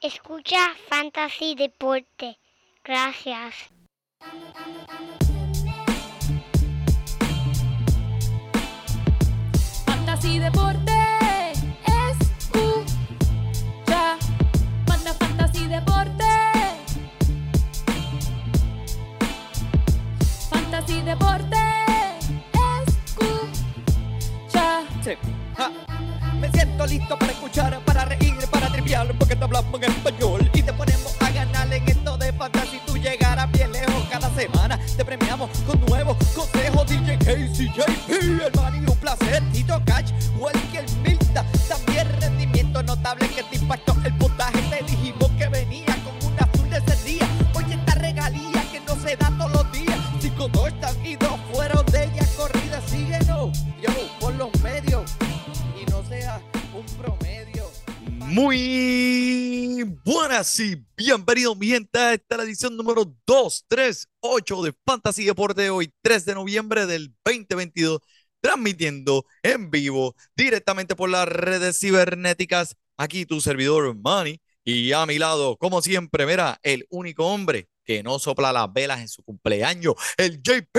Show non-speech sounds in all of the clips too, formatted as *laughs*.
Escucha Fantasy Deporte. Gracias. Fantasy Deporte. Escucha. Manda Fantasy Deporte. Fantasy Deporte. Escucha. Sí. Me siento listo para escuchar, para reír, para triviar, porque te hablamos en español y te ponemos a ganar en esto de fantasy. Tú llegarás bien lejos cada semana. Te premiamos con nuevos consejos. DJ Casey, JP, el man y un placer. Tito Catch, Walker Milta. Muy buenas y bienvenidos, mi gente, a esta es la edición número 238 de Fantasy Deporte de hoy, 3 de noviembre del 2022, transmitiendo en vivo directamente por las redes cibernéticas. Aquí tu servidor Manny y a mi lado, como siempre, mira, el único hombre que no sopla las velas en su cumpleaños, el JP.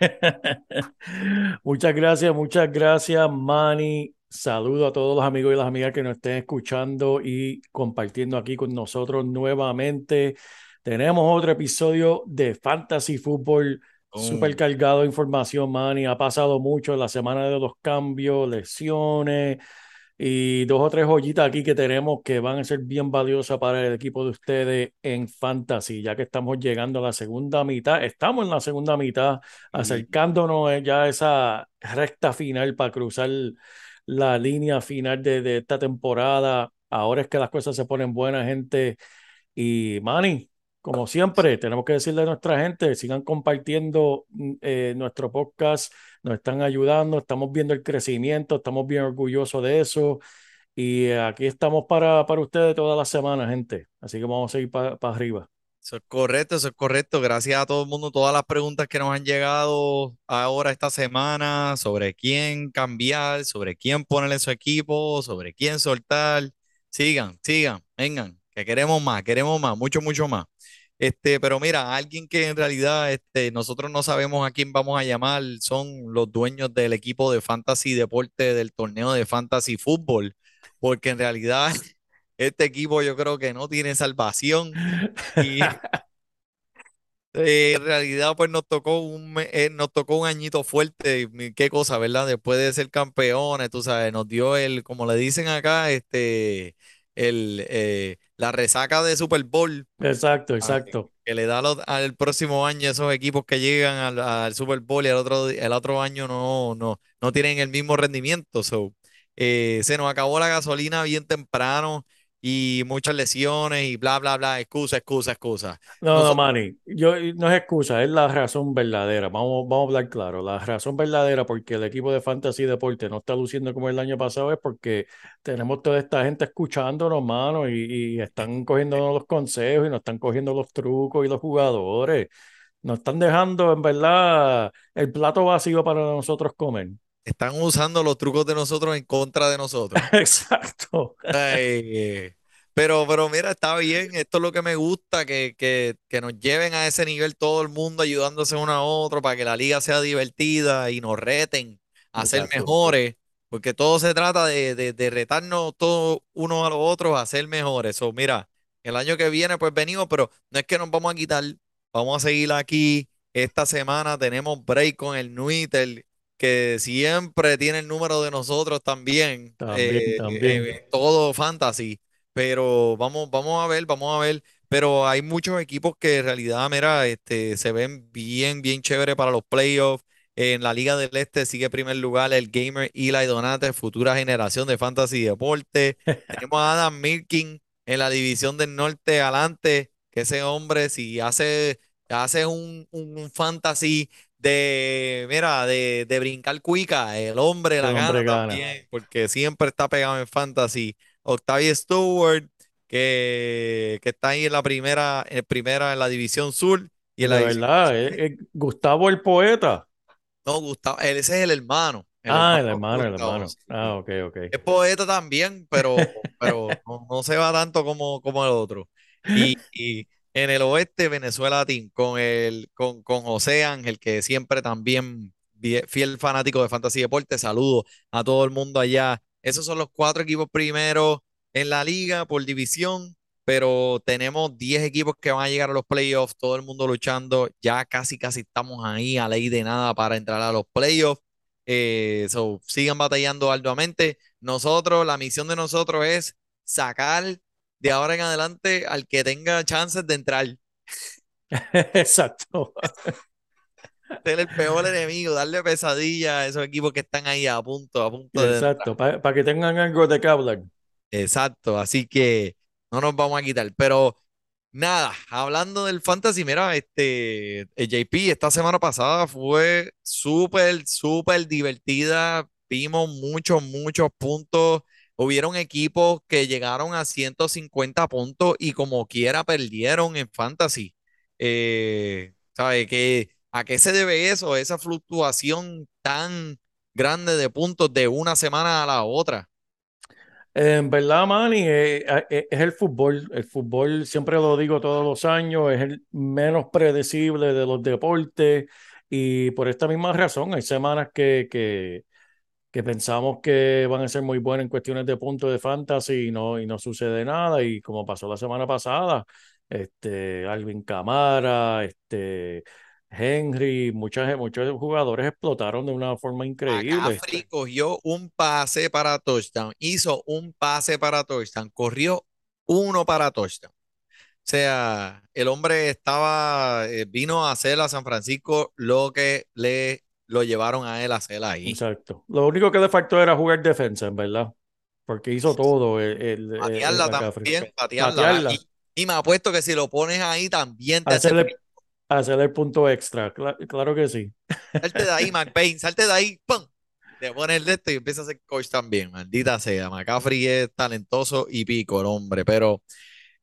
*laughs* Muchas gracias, muchas gracias, Manny. Saludo a todos los amigos y las amigas que nos estén escuchando y compartiendo aquí con nosotros nuevamente. Tenemos otro episodio de Fantasy Football súper cargado de información, Manny. Ha pasado mucho la semana de los cambios, lesiones y dos o tres joyitas aquí que tenemos que van a ser bien valiosas para el equipo de ustedes en Fantasy, ya que estamos llegando a la segunda mitad. Estamos en la segunda mitad, acercándonos ya a esa recta final para cruzar la línea final de, de esta temporada. Ahora es que las cosas se ponen buenas, gente. Y Manny, como siempre, tenemos que decirle a nuestra gente, sigan compartiendo mm, eh, nuestro podcast, nos están ayudando, estamos viendo el crecimiento, estamos bien orgullosos de eso. Y eh, aquí estamos para, para ustedes toda la semana, gente. Así que vamos a seguir para arriba. Eso es correcto, eso es correcto. Gracias a todo el mundo, todas las preguntas que nos han llegado ahora esta semana sobre quién cambiar, sobre quién ponerle su equipo, sobre quién soltar. Sigan, sigan, vengan, que queremos más, queremos más, mucho, mucho más. Este, pero mira, alguien que en realidad este, nosotros no sabemos a quién vamos a llamar son los dueños del equipo de Fantasy Deporte del torneo de Fantasy Fútbol, porque en realidad *laughs* este equipo yo creo que no tiene salvación y eh, en realidad pues nos tocó un eh, nos tocó un añito fuerte, qué cosa, ¿verdad? Después de ser campeones, tú sabes, nos dio el, como le dicen acá, este, el, eh, la resaca de Super Bowl Exacto, ah, que, exacto. que le da lo- al próximo año esos equipos que llegan al, al Super Bowl y el otro, el otro año no, no, no tienen el mismo rendimiento. So, eh, se nos acabó la gasolina bien temprano y muchas lesiones y bla, bla, bla. Excusa, excusa, excusa. No, no, Manny, yo, no es excusa, es la razón verdadera. Vamos, vamos a hablar claro. La razón verdadera porque el equipo de Fantasy Deporte no está luciendo como el año pasado es porque tenemos toda esta gente escuchándonos, mano, y, y están cogiendo los consejos y nos están cogiendo los trucos y los jugadores. Nos están dejando, en verdad, el plato vacío para nosotros comer. Están usando los trucos de nosotros en contra de nosotros. *laughs* Exacto. Ay, pero, pero mira, está bien, esto es lo que me gusta, que, que, que nos lleven a ese nivel todo el mundo ayudándose uno a otro para que la liga sea divertida y nos reten a ser Exacto. mejores, porque todo se trata de, de, de retarnos todos unos a los otros a ser mejores. O mira, el año que viene pues venimos, pero no es que nos vamos a quitar, vamos a seguir aquí. Esta semana tenemos break con el Twitter que siempre tiene el número de nosotros también, También, eh, también. eh, todo fantasy, pero vamos, vamos a ver, vamos a ver, pero hay muchos equipos que en realidad, mira, este, se ven bien, bien chévere para los playoffs. En la Liga del Este sigue primer lugar el gamer Eli Donate, futura generación de fantasy deporte. *laughs* Tenemos a Adam Milking en la división del norte adelante, que ese hombre si hace, hace un, un, un fantasy de, mira, de, de brincar cuica, el hombre la El hombre gana. también, porque siempre está pegado en fantasy. Octavio Stewart, que, que está ahí en la primera, en primera en la división sur y en la verdad, eh, eh, Gustavo el poeta. No, Gustavo, él- ese es el hermano. El Ah, el hermano el hermano. sí. Ah, ok, ok. Es poeta también, pero, pero no, no se va tanto como, como el otro. Y, y en el oeste, Venezuela Team, con, el, con, con José Ángel, que siempre también fiel fanático de Fantasy Deportes. Saludos a todo el mundo allá. Esos son los cuatro equipos primeros en la liga por división, pero tenemos 10 equipos que van a llegar a los playoffs, todo el mundo luchando. Ya casi, casi estamos ahí a ley de nada para entrar a los playoffs. Eh, sigan batallando arduamente. Nosotros, la misión de nosotros es sacar de ahora en adelante al que tenga chances de entrar. *laughs* Exacto. Ser el peor enemigo, darle pesadilla a esos equipos que están ahí a punto, a punto de Exacto. Para que tengan algo de hablar. Exacto, así que no nos vamos a quitar. Pero nada, hablando del fantasy, mira, este el JP esta semana pasada fue súper, súper divertida. Vimos muchos, muchos puntos. Hubieron equipos que llegaron a 150 puntos y como quiera perdieron en fantasy. Eh, ¿sabe qué? ¿A qué se debe eso? Esa fluctuación tan grande de puntos de una semana a la otra. En verdad, Manny, eh, eh, es el fútbol. El fútbol, siempre lo digo todos los años, es el menos predecible de los deportes y por esta misma razón hay semanas que, que pensamos que van a ser muy buenas en cuestiones de puntos de fantasy y no, y no sucede nada y como pasó la semana pasada, este, Alvin Kamara, este, Henry, muchas, muchos jugadores explotaron de una forma increíble. McCaffrey cogió un pase para touchdown, hizo un pase para touchdown, corrió uno para touchdown. O sea, el hombre estaba, eh, vino a hacer a San Francisco lo que le lo llevaron a él a hacer ahí. Exacto. Lo único que le faltó era jugar defensa, en verdad. Porque hizo todo el, Patearla el también, patearla. Patearla. Y, y me apuesto que si lo pones ahí también te hace Hacerle, hacerle el punto extra. Cla- claro que sí. Salte de ahí, *laughs* McBain, salte de ahí, ¡pum! Te pones el de esto y empieza a ser coach también, maldita sea. McCaffrey es talentoso y pico el hombre, pero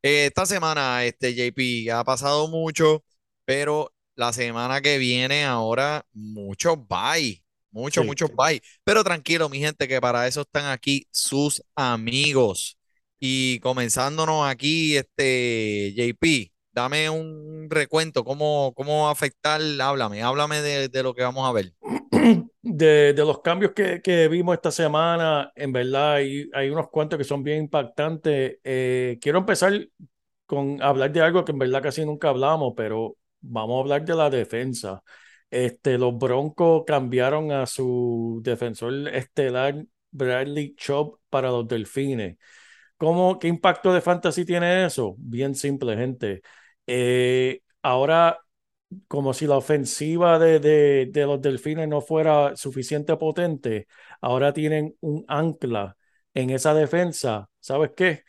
eh, esta semana, este JP, ha pasado mucho, pero la semana que viene ahora muchos bye, muchos, Sí. muchos bye. Pero tranquilo, mi gente, que para eso están aquí sus amigos. Y comenzándonos aquí, este JP, dame un recuento, ¿cómo, cómo afectar? Háblame, háblame de, de lo que vamos a ver. *clears throat* De, de los cambios que, que vimos esta semana, en verdad hay, hay unos cuantos que son bien impactantes. Eh, quiero empezar con hablar de algo que en verdad casi nunca hablamos, pero vamos a hablar de la defensa. Este, los Broncos cambiaron a su defensor estelar Bradley Chubb para los Delfines. ¿Cómo, qué impacto de fantasy tiene eso? Bien simple, gente. Eh, ahora como si la ofensiva de, de, de los delfines no fuera suficiente potente, ahora tienen un ancla en esa defensa. ¿Sabes qué?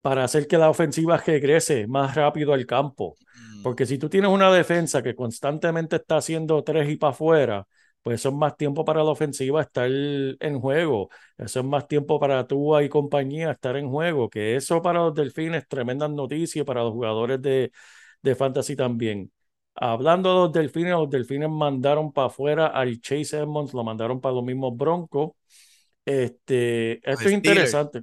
Para hacer que la ofensiva regrese más rápido al campo. Mm, Porque si tú tienes una defensa que constantemente está haciendo tres y para afuera, pues eso es más tiempo para la ofensiva estar en juego. Eso es más tiempo para tú y compañía estar en juego. Que eso para los delfines, tremendas noticias para los jugadores de, de fantasy también. Hablando de los delfines, los delfines mandaron para afuera al Chase Edmonds, lo mandaron para los mismos Broncos. Este, esto es interesante.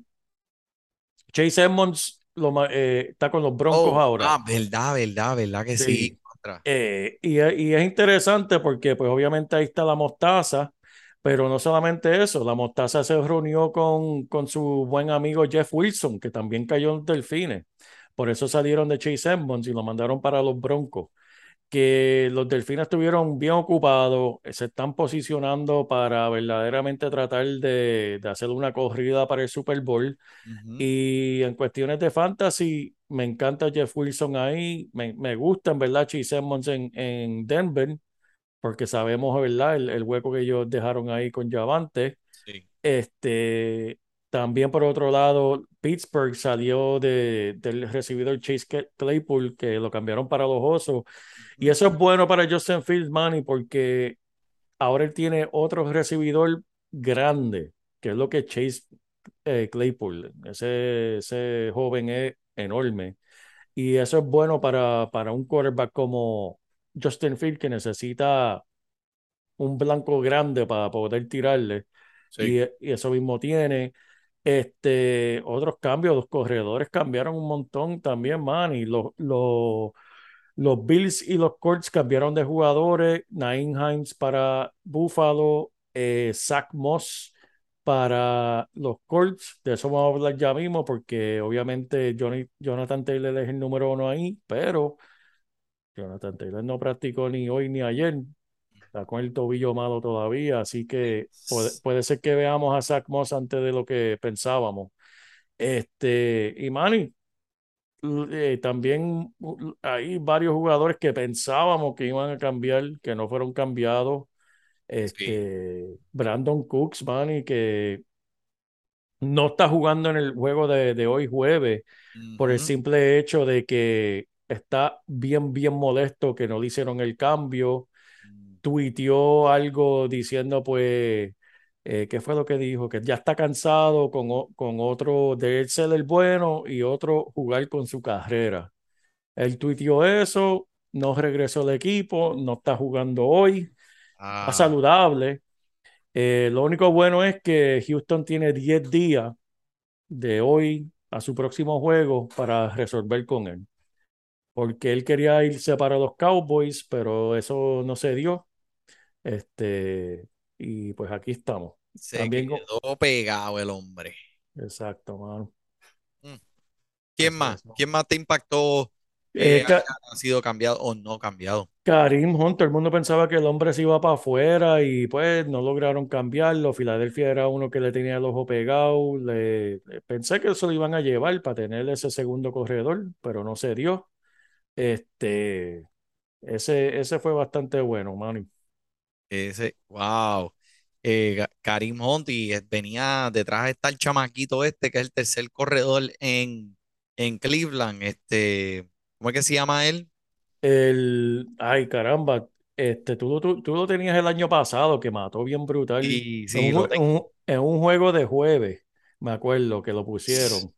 Chase Edmonds lo eh, está con los Broncos Oh, ahora. ah, verdad, verdad, verdad que sí. Sí. Eh, y, y es interesante porque, pues, obviamente ahí está la mostaza, pero no solamente eso, la mostaza se reunió con, con su buen amigo Jeff Wilson, que también cayó en Delfines. Por eso salieron de Chase Edmonds y lo mandaron para los Broncos. Que los Delfines estuvieron bien ocupados, se están posicionando para verdaderamente tratar de, de hacer una corrida para el Super Bowl. Y en cuestiones de fantasy, me encanta Jeff Wilson ahí. Me, me gusta, en verdad, Chase Edmonds en, en Denver, porque sabemos, ¿verdad?, el, el hueco que ellos dejaron ahí con Javante. Sí. Este, también, por otro lado, Pittsburgh salió de, del recibidor Chase Claypool, que lo cambiaron para los Osos. Y eso es bueno para Justin Fields, Manny, porque ahora él tiene otro recibidor grande, que es lo que Chase eh, Claypool. Ese, ese joven es enorme. Y eso es bueno para, para un quarterback como Justin Fields, que necesita un blanco grande para poder tirarle. y, y eso mismo tiene. Este, otros cambios, los corredores cambiaron un montón también, man, y los, los, los Bills y los Colts cambiaron de jugadores, Nain Hines para Buffalo, eh, Zach Moss para los Colts, de eso vamos a hablar ya mismo, porque obviamente Johnny, Jonathan Taylor es el número uno ahí, pero Jonathan Taylor no practicó ni hoy ni ayer, está con el tobillo malo todavía, así que puede, puede ser que veamos a Zach Moss antes de lo que pensábamos. Este, y Manny, eh, también hay varios jugadores que pensábamos que iban a cambiar, que no fueron cambiados. Este, Brandon Cooks, Manny, que no está jugando en el juego de, de hoy jueves por el simple hecho de que está bien, bien molesto que no le hicieron el cambio. Tuiteó algo diciendo, pues, eh, ¿qué fue lo que dijo? Que ya está cansado con, con otro, de él ser el bueno y otro jugar con su carrera. Él tuiteó eso, no regresó al equipo, no está jugando hoy, está Ah, saludable. Eh, lo único bueno es que Houston tiene 10 días de hoy a su próximo juego para resolver con él. Porque él quería irse para los Cowboys, pero eso no se dio. Este, y pues aquí estamos. se También, con- quedó pegado el hombre. exacto, mano. Mm. ¿Quién más? ¿Quién más te impactó Eh, Ca- haya sido cambiado o no cambiado? Karim Hunt, todo el mundo pensaba que el hombre se iba para afuera y pues no lograron cambiarlo. Filadelfia era uno que le tenía el ojo pegado. Le, pensé que eso lo iban a llevar para tener ese segundo corredor, pero no se dio. Este, ese, ese fue bastante bueno, mano. Ese, wow. Eh, Karim Hunt y eh, venía detrás está el chamaquito este, que es el tercer corredor en, en Cleveland. Este, ¿cómo es que se llama él? El, ay, caramba, este, tú, lo- tú, tú lo tenías el año pasado que mató bien brutal. Y En sí, un, en juego de jueves, me acuerdo que lo pusieron.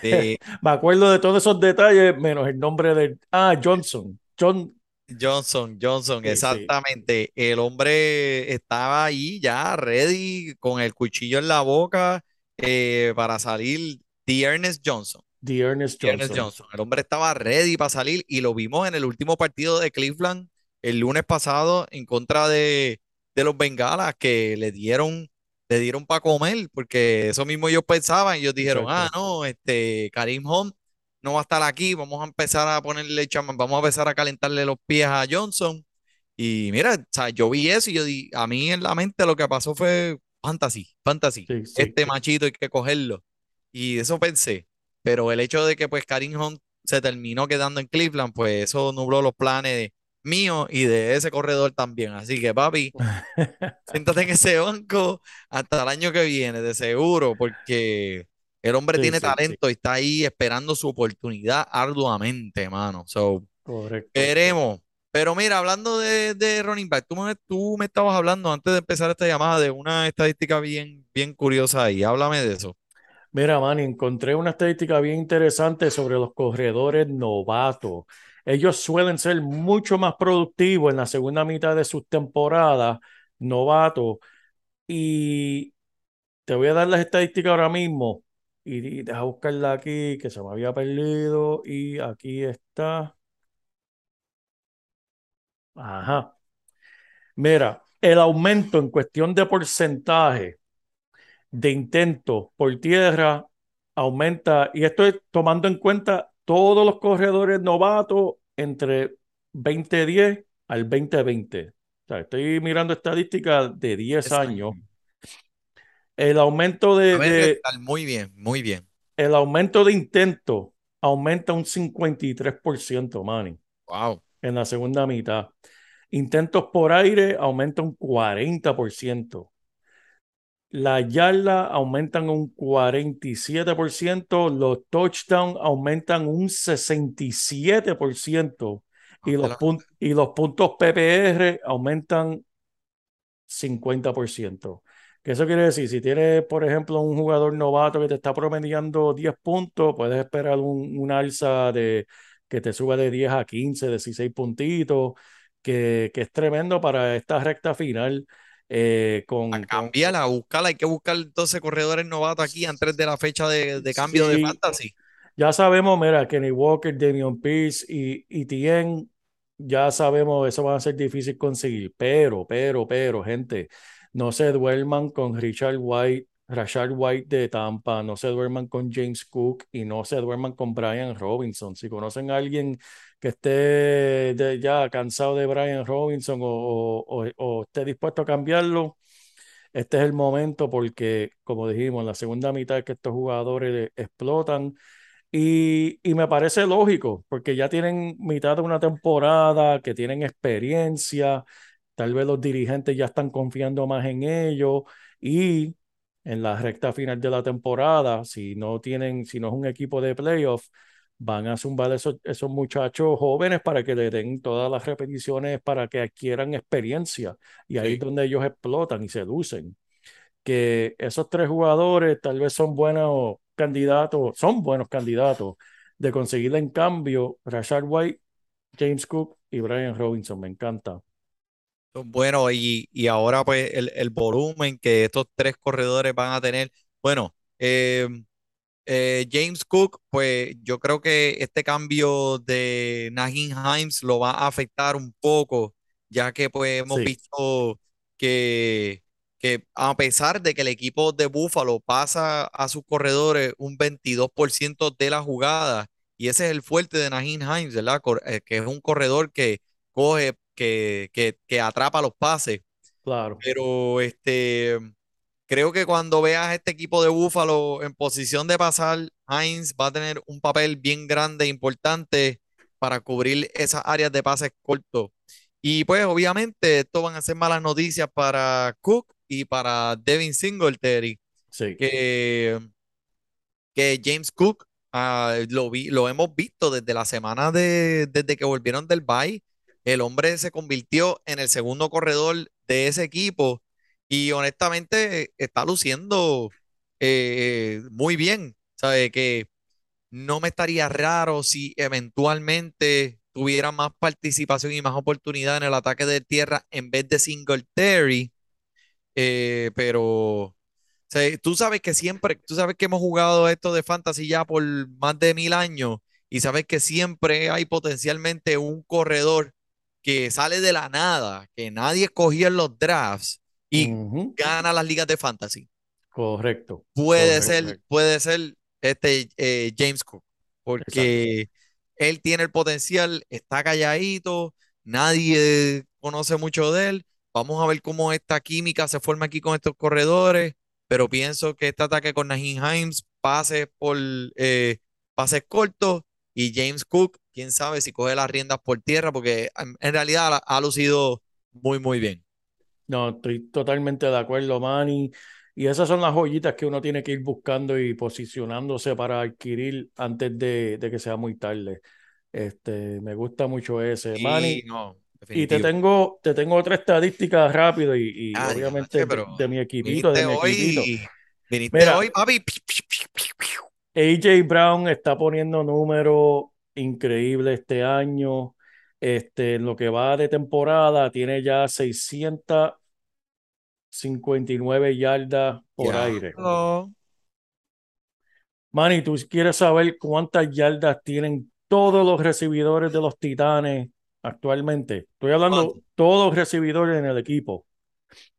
De *laughs* Me acuerdo de todos esos detalles, menos el nombre de. Ah, Johnson. John. Johnson, Johnson, Sí, sí. exactamente. El hombre estaba ahí ya ready con el cuchillo en la boca eh, para salir. The Ernest Johnson. The Ernest Ernest Johnson. El hombre estaba ready para salir y lo vimos en el último partido de Cleveland el lunes pasado en contra de, de los Bengalas que le dieron, le dieron para comer, porque eso mismo ellos pensaban. Ellos dijeron, ah, no, este Karim Hunt no va a estar aquí, vamos a empezar a ponerle chama- vamos a empezar a calentarle los pies a Johnson. Y mira, o sea, yo vi eso y yo di, a mí en la mente lo que pasó fue fantasy, fantasy. Sí, sí. Este machito hay que cogerlo. Y eso pensé. Pero el hecho de que pues Karim Hunt se terminó quedando en Cleveland, pues eso nubló los planes míos y de ese corredor también. Así que papi, *laughs* siéntate en ese banco hasta el año que viene, de seguro, porque el hombre Sí, tiene sí, talento y está ahí esperando su oportunidad arduamente, mano. So, Correcto. veremos. Pero mira, hablando de, de running back, tú me, tú me estabas hablando antes de empezar esta llamada de una estadística bien, bien curiosa ahí. Háblame de eso. Mira, man, encontré una estadística bien interesante sobre los corredores novatos. Ellos suelen ser mucho más productivos en la segunda mitad de sus temporadas novatos. Y te voy a dar las estadísticas ahora mismo. Y, y deja buscarla aquí, que se me había perdido. Y aquí está. Ajá. Mira, el aumento en cuestión de porcentaje de intentos por tierra aumenta, y esto es tomando en cuenta todos los corredores novatos entre 2010 al 2020. O sea, estoy mirando estadísticas de 10 años. El aumento de, muy bien, muy bien. el aumento de intentos aumenta un 53%, Manny, Wow. en la segunda mitad. Intentos por aire aumenta un 40%. Las yardas aumentan un 47%, los touchdowns aumentan un 67% y los, y los puntos PPR aumentan 50%. ¿Qué eso quiere decir? Si tienes, por ejemplo, un jugador novato que te está promediando 10 puntos, puedes esperar un, un alza de que te suba de 10 a 15, 16 puntitos, que, que es tremendo para esta recta final. eh, con, A cambiarla, a buscarla. Hay que buscar entonces corredores novatos aquí antes de la fecha de, de cambio de fantasy. Ya sabemos, mira, Kenny Walker, Damian Pierce y, y Tien, ya sabemos, eso va a ser difícil conseguir. Pero, pero, pero, gente, no se duerman con Richard White, Rashard White de Tampa, no se duerman con James Cook y no se duerman con Brian Robinson. Si conocen a alguien que esté de- ya cansado de Brian Robinson o, o- o- esté dispuesto a cambiarlo, este es el momento porque, como dijimos, en la segunda mitad es que estos jugadores explotan. Y, y me parece lógico, porque ya tienen mitad de una temporada, que tienen experiencia, tal vez los dirigentes ya están confiando más en ellos y en la recta final de la temporada, si no tienen, si no es un equipo de playoff, van a zumbar esos, esos muchachos jóvenes para que le den todas las repeticiones para que adquieran experiencia y ahí Sí. es donde ellos explotan y se lucen que esos tres jugadores tal vez son buenos candidatos, son buenos candidatos de conseguirle en cambio Rashard White, James Cook y Brian Robinson. Me encanta. Bueno, y, y ahora pues el, el volumen que estos tres corredores van a tener. Bueno, eh, eh, James Cook, pues yo creo que este cambio de Najee Himes lo va a afectar un poco, ya que pues hemos Sí. visto que, que a pesar de que el equipo de Buffalo pasa a sus corredores un 22% de la jugada, y ese es el fuerte de Najee Himes, ¿verdad? Cor- eh, que es un corredor que coge, que, que, que atrapa los pases. Claro. Pero este, creo que cuando veas este equipo de Búfalo en posición de pasar, Hines va a tener un papel bien grande, e importante para cubrir esas áreas de pases cortos. Y pues obviamente esto van a ser malas noticias para Cook y para Devin Singletary, Sí. que, que James Cook ah, lo, vi, lo hemos visto desde la semana de, desde que volvieron del bye. El hombre se convirtió en el segundo corredor de ese equipo y honestamente está luciendo eh, muy bien. Sabe que no me estaría raro si eventualmente tuviera más participación y más oportunidad en el ataque de tierra en vez de Singletary. Eh, pero tú sabes que siempre, tú sabes que hemos jugado esto de fantasy ya por más de mil años y sabes que siempre hay potencialmente un corredor que sale de la nada, que nadie escogía en los drafts y gana las ligas de fantasy. Correcto. Puede Correcto. ser, puede ser este eh, James Cook, porque él tiene el potencial, está calladito, nadie conoce mucho de él. Vamos a ver cómo esta química se forma aquí con estos corredores, pero pienso que este ataque con Najee Himes, pases por eh, pases cortos y James Cook, quién sabe si coge las riendas por tierra, porque en, realidad ha, lucido muy, muy bien. No, estoy totalmente de acuerdo, Manny. Y esas son las joyitas que uno tiene que ir buscando y posicionándose para adquirir antes de, de que sea muy tarde. Este, me gusta mucho ese. Manny, Y no, y te tengo, te tengo otra estadística rápido y, y Ah, obviamente de, pero de mi equipito, de mi equipito. hoy, Mira. hoy, papi. AJ Brown está poniendo números increíbles este año. Este, en lo que va de temporada, tiene ya 659 yardas por aire. Diablo. Manny, ¿tú quieres saber cuántas yardas tienen todos los recibidores de los Titanes actualmente? Estoy hablando ¿Cuánto? todos los recibidores en el equipo.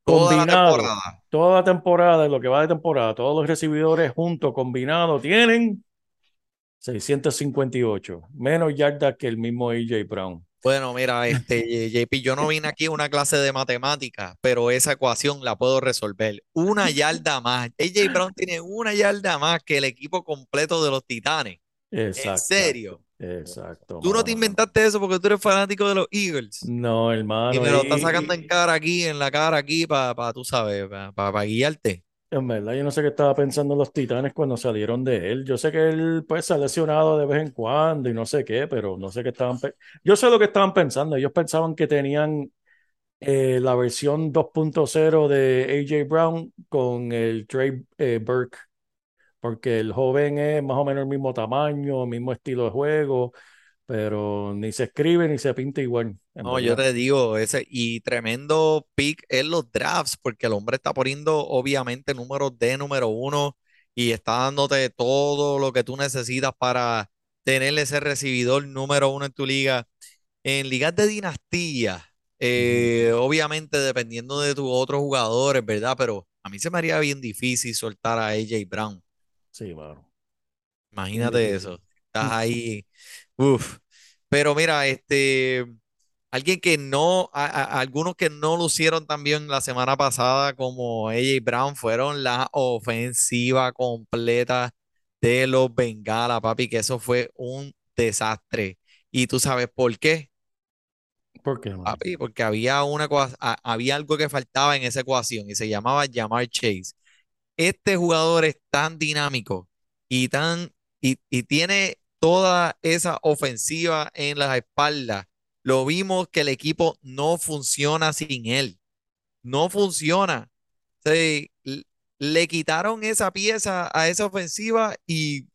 Toda la Combinado, temporada. toda la temporada, en lo que va de temporada, todos los recibidores juntos, combinados, tienen 658, menos yardas que el mismo AJ Brown. Bueno, mira, *laughs* este JP, yo no vine aquí a una clase de matemáticas, pero esa ecuación la puedo resolver. Una *laughs* yarda más. AJ Brown tiene una yarda más que el equipo completo de los Titanes. En Exacto. serio. Exacto. Tú no te inventaste eso porque tú eres fanático de los Eagles. No, hermano. Y me lo estás sacando en cara aquí, en la cara aquí, para, tú sabes, para guiarte. En verdad, yo no sé qué estaba pensando los Titanes cuando salieron de él. Yo sé que él pues se ha lesionado de vez en cuando y no sé qué, pero no sé qué estaban. Yo sé lo que estaban pensando. Ellos pensaban que tenían eh, la versión 2.0 de AJ Brown con el Trey eh, Burke, porque el joven es más o menos el mismo tamaño, mismo estilo de juego, pero ni se escribe ni se pinta igual. No, yo te digo, ese y tremendo pick en los drafts, porque el hombre está poniendo obviamente números de número uno y está dándote todo lo que tú necesitas para tener ese recibidor número uno en tu liga. En ligas de dinastía, eh, obviamente dependiendo de tus otros jugadores, ¿verdad? Pero a mí se me haría bien difícil soltar a AJ Brown. Sí. Bien Imagínate eso. Estás ahí. Uf. Pero mira, este. Alguien que no, a- a- algunos que no lucieron también la semana pasada como AJ Brown fueron la ofensiva completa de los Bengala, papi, que eso fue un desastre. Y tú sabes por qué, ¿Por qué, papi, porque había una, a- había algo que faltaba en esa ecuación y se llamaba Jamar Chase. Este jugador es tan dinámico y tan y, y tiene toda esa ofensiva en las espaldas. Lo vimos que el equipo no funciona sin él. No funciona. L- le quitaron esa pieza a esa ofensiva y,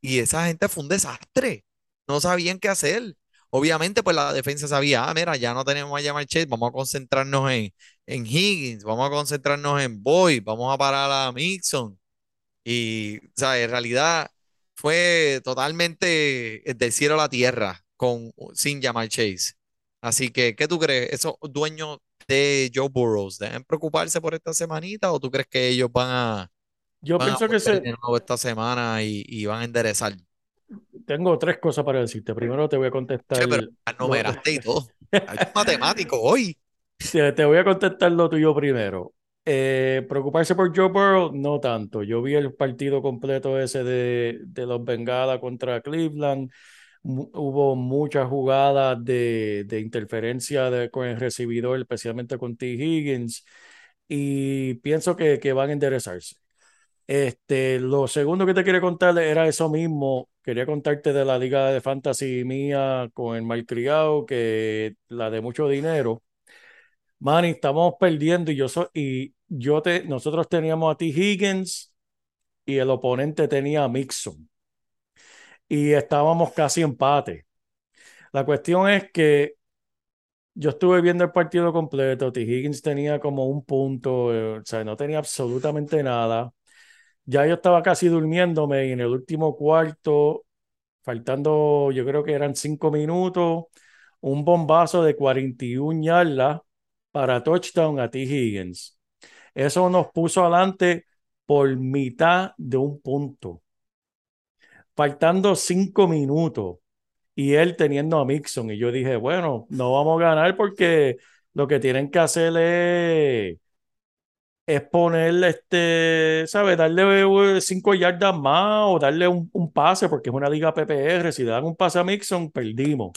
y esa gente fue un desastre. No sabían qué hacer. Obviamente, pues la defensa sabía, ah, mira, ya no tenemos a Jamar Chase, vamos a concentrarnos en, en Higgins, vamos a concentrarnos en Boyd, vamos a parar a Mixon. Y, o sea, en realidad fue totalmente del cielo a la tierra con, sin llamar Chase. Así que, ¿qué tú crees? ¿Esos dueños de Joe Burrows deben preocuparse por esta semanita o tú crees que ellos van a, Yo van a pienso que volver se, de nuevo esta semana y, y van a enderezar? tengo tres cosas para decirte. Primero te voy a contestar Che, pero numeraste y todo. *laughs* Hay un matemático hoy. te, te voy a contestar lo tuyo primero. Eh, preocuparse por Joe Burrow, no tanto. Yo vi el partido completo ese de, de los Bengala contra Cleveland. Hubo muchas jugadas de, de interferencia de- con el recibidor, especialmente con T. Higgins, y pienso que, que van a enderezarse. Este, lo segundo que te quería contar era eso mismo. Quería contarte de la liga de fantasy mía con el malcriado, que la de mucho dinero. Manny, estamos perdiendo y yo soy, y yo te, nosotros teníamos a T. Higgins y el oponente tenía a Mixon. Y estábamos casi empate. La cuestión es que yo estuve viendo el partido completo. T. Higgins tenía como un punto, eh, o sea, no tenía absolutamente nada. Ya yo estaba casi durmiéndome y en el último cuarto, faltando, yo creo que eran cinco minutos, un bombazo de 41 yardas para touchdown a T. Higgins. Eso nos puso adelante por mitad de un punto, faltando cinco minutos y él teniendo a Mixon. Y yo dije, bueno, no vamos a ganar porque lo que tienen que hacer es, es ponerle, este, ¿sabes? Darle cinco yardas más o darle un, pase porque es una liga PPR. Si dan un pase a Mixon, perdimos.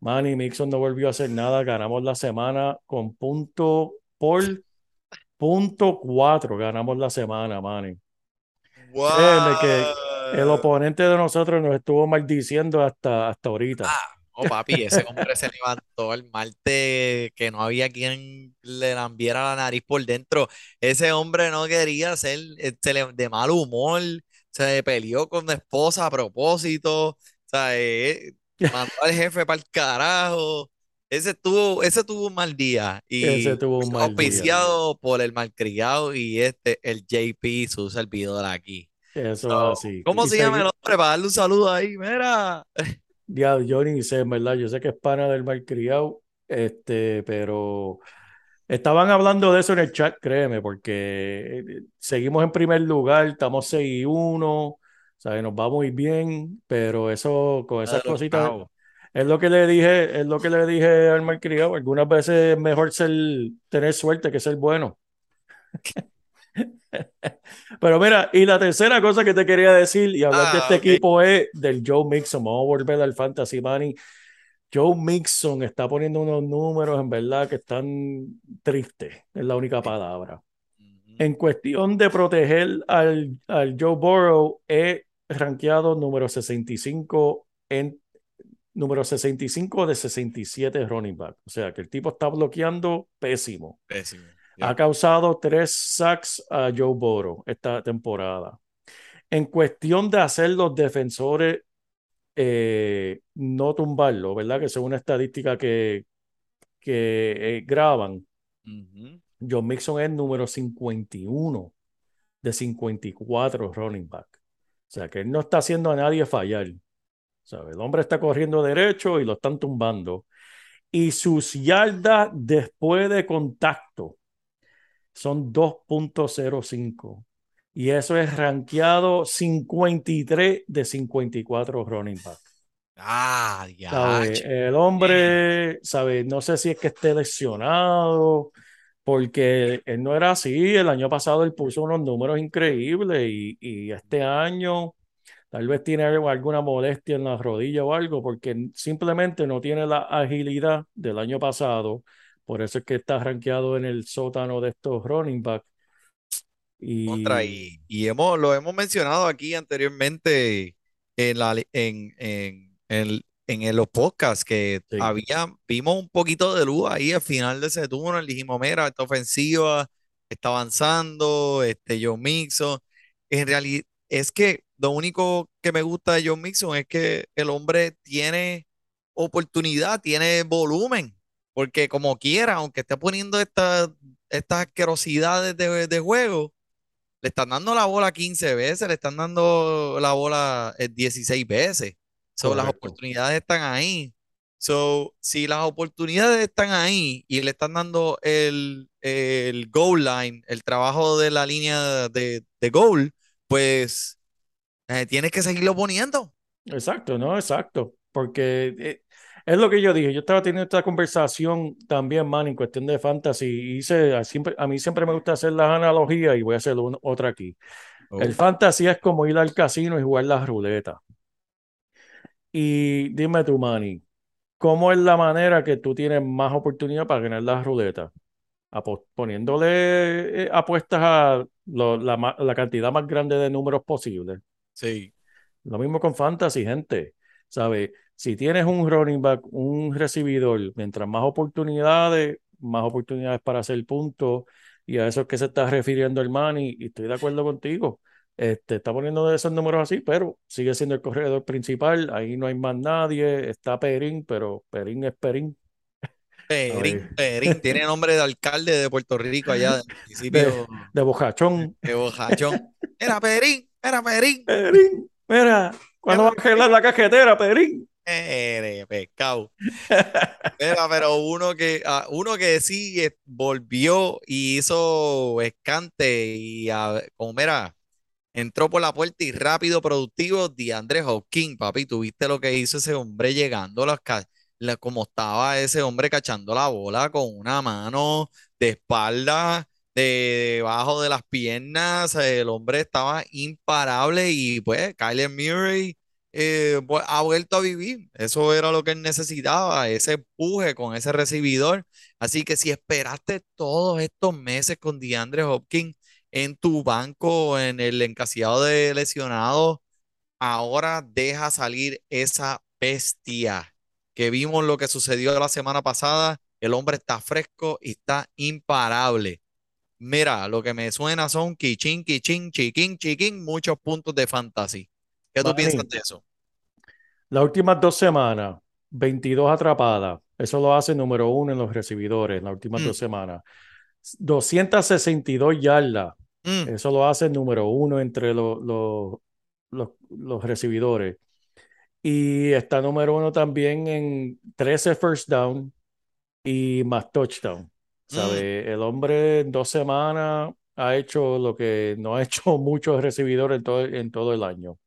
Manny Mixon no volvió a hacer nada. Ganamos la semana con punto por punto cuatro. Ganamos la semana, Manny. Que el ¡Wow! oponente de nosotros nos estuvo maldiciendo hasta, hasta ahorita. Ah, no, papi, ese hombre se levantó el martes que no había quien le lambiera la nariz por dentro. Ese hombre no quería ser eh, se le- de mal humor, se peleó con la esposa a propósito, o sea, eh, *laughs* mandó al jefe para el carajo. Ese tuvo, ese tuvo un mal día Ese y tuvo un mal día. auspiciado por el malcriado y este, el JP, su servidor aquí. Eso So, así. ¿cómo Y se llama el hombre? Para darle un saludo ahí, mira. Ya, ni sé, en verdad. Yo sé que es pana del malcriado, este, pero estaban hablando de eso en el chat, créeme, porque eh, seguimos en primer lugar, estamos 6 y 1, ¿sabes? Nos va muy bien, pero eso, con esas los cositas, cabos. es lo que le dije, es lo que le dije al malcriado. Algunas veces es mejor ser, tener suerte que ser bueno. *laughs* Pero mira, y la tercera cosa que te quería decir y hablar de Ah, este ok. equipo es del Joe Mixon. Vamos a volver al Fantasy Money. Joe Mixon está poniendo unos números en verdad que están tristes, es la única palabra. En cuestión de proteger al, al Joe Burrow, he rankeado número 65 en número 65 de 67 running back. O sea que el tipo está bloqueando pésimo. Pésimo. Ha causado tres sacks a Joe Burrow esta temporada. En cuestión de hacer los defensores eh, no tumbarlo, ¿verdad? Que es una estadística que, que eh, graban, Ujú. John Mixon es número 51 de 54 running back. O sea, que él no está haciendo a nadie fallar. ¿Sabe? El hombre está corriendo derecho y lo están tumbando. Y sus yardas después de contacto son 2.05. Y eso es rankeado 53 de 54 running back. Ah, ¿Sabe? ya. El hombre, ¿sabe? No sé si es que esté lesionado, porque él no era así. El año pasado él puso unos números increíbles y, y este año tal vez tiene alguna molestia en la rodilla o algo, porque simplemente no tiene la agilidad del año pasado. Por eso es que está rankeado en el sótano de estos running back. Contra, Y y, y hemos, lo hemos mencionado aquí anteriormente en, la, en, en, en, en los podcasts que sí, había, vimos un poquito de luz ahí al final de ese túnel. Dijimos, mira, esta ofensiva está avanzando, este John Mixon. En realidad, es que lo único que me gusta de John Mixon es que el hombre tiene oportunidad, tiene volumen, porque como quiera, aunque esté poniendo estas estas asquerosidades de, de juego. Le están dando la bola 15 veces, le están dando la bola eh, 16 veces. So, las oportunidades están ahí. So, si las oportunidades están ahí y le están dando el, el goal line, el trabajo de la línea de, de goal, pues eh, tienes que seguirlo poniendo. Exacto, ¿no? Exacto. Porque eh, es lo que yo dije. Yo estaba teniendo esta conversación también, man, en cuestión de fantasy. Hice, a, siempre, a mí siempre me gusta hacer las analogías y voy a hacer otra aquí. El fantasy es como ir al casino y jugar las ruletas. Y dime tú, Manny, ¿cómo es la manera que tú tienes más oportunidad para ganar las ruletas? Poniéndole eh, apuestas a lo- la, cantidad más grande de números posible. sí. Lo mismo con fantasy, gente. ¿Sabe? Si tienes un running back, un recibidor, mientras más oportunidades, más oportunidades para hacer puntos, y a eso es que se está refiriendo el Manny, y estoy de acuerdo contigo. Este, está poniendo esos números así, pero sigue siendo el corredor principal, ahí no hay más nadie, está Perín, pero Perín es Perín. *laughs* Perín. Perín, tiene nombre de alcalde de Puerto Rico allá del *laughs* De, municipio de Bojachón. de Bojachón. Era Perín, era Perín. Perín, mira, ¿cuándo va a arreglar la cajetera, Perín? Eres pescado. Mira, pero uno que, ah, uno que sí eh, volvió y hizo escante y ah, como mira, entró por la puerta y rápido, productivo, DeAndre Hopkins, papi, tuviste lo que hizo ese hombre llegando a las la- como estaba ese hombre cachando la bola con una mano de espalda, de debajo de las piernas, el hombre estaba imparable y pues Kyler Murray eh, vu- ha vuelto a vivir. Eso era lo que él necesitaba, ese empuje con ese recibidor. Así que si esperaste todos estos meses con DeAndre Hopkins en tu banco, en el encasillado de lesionados, ahora deja salir esa bestia que vimos lo que sucedió la semana pasada. El hombre está fresco y está imparable. Mira, lo que me suena son quichín, quichín, chiquín, chiquín, muchos puntos de fantasy. ¿Qué tú piensas de eso? Las últimas dos semanas, 22 atrapadas. Eso lo hace número uno en los recibidores, las últimas Mm, dos semanas. 262 yardas. mm, Eso lo hace número uno entre los, los, los, los recibidores. Y está número uno también en 13 first down y más touchdown. Mm. El hombre en dos semanas ha hecho lo que no ha *laughs* hecho muchos recibidores en todo, en todo el año.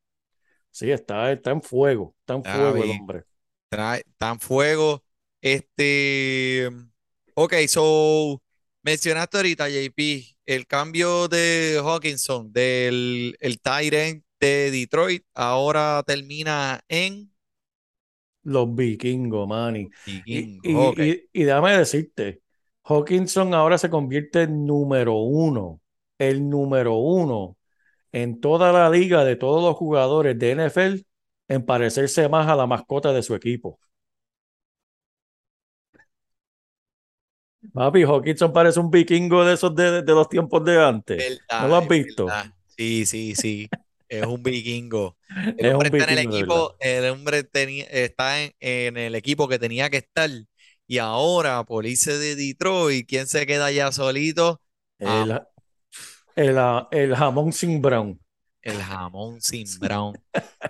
Sí, está, está en fuego, está en Está fuego el hombre. Trae tan fuego. Este, ok, so mencionaste ahorita, JP, el cambio de Hawkinson del el tight end de Detroit, ahora termina en Los vikingos, Manny. Vikingo. Ok, y, y, y déjame decirte, Hawkinson ahora se convierte en número uno, el número uno en toda la liga de todos los jugadores de NFL en parecerse más a la mascota de su equipo. Papi, Hawkinson parece un vikingo de esos de, de los tiempos de antes. ¿No lo has visto? verdad. Sí, sí, sí. Es un vikingo. El Es hombre un está en el equipo, el hombre tenía, está en, en el equipo que tenía que estar Y ahora, por irse de Detroit, ¿quién se queda allá solito? Ah, El, el, ah, el jamón sin brown. el jamón sin brown.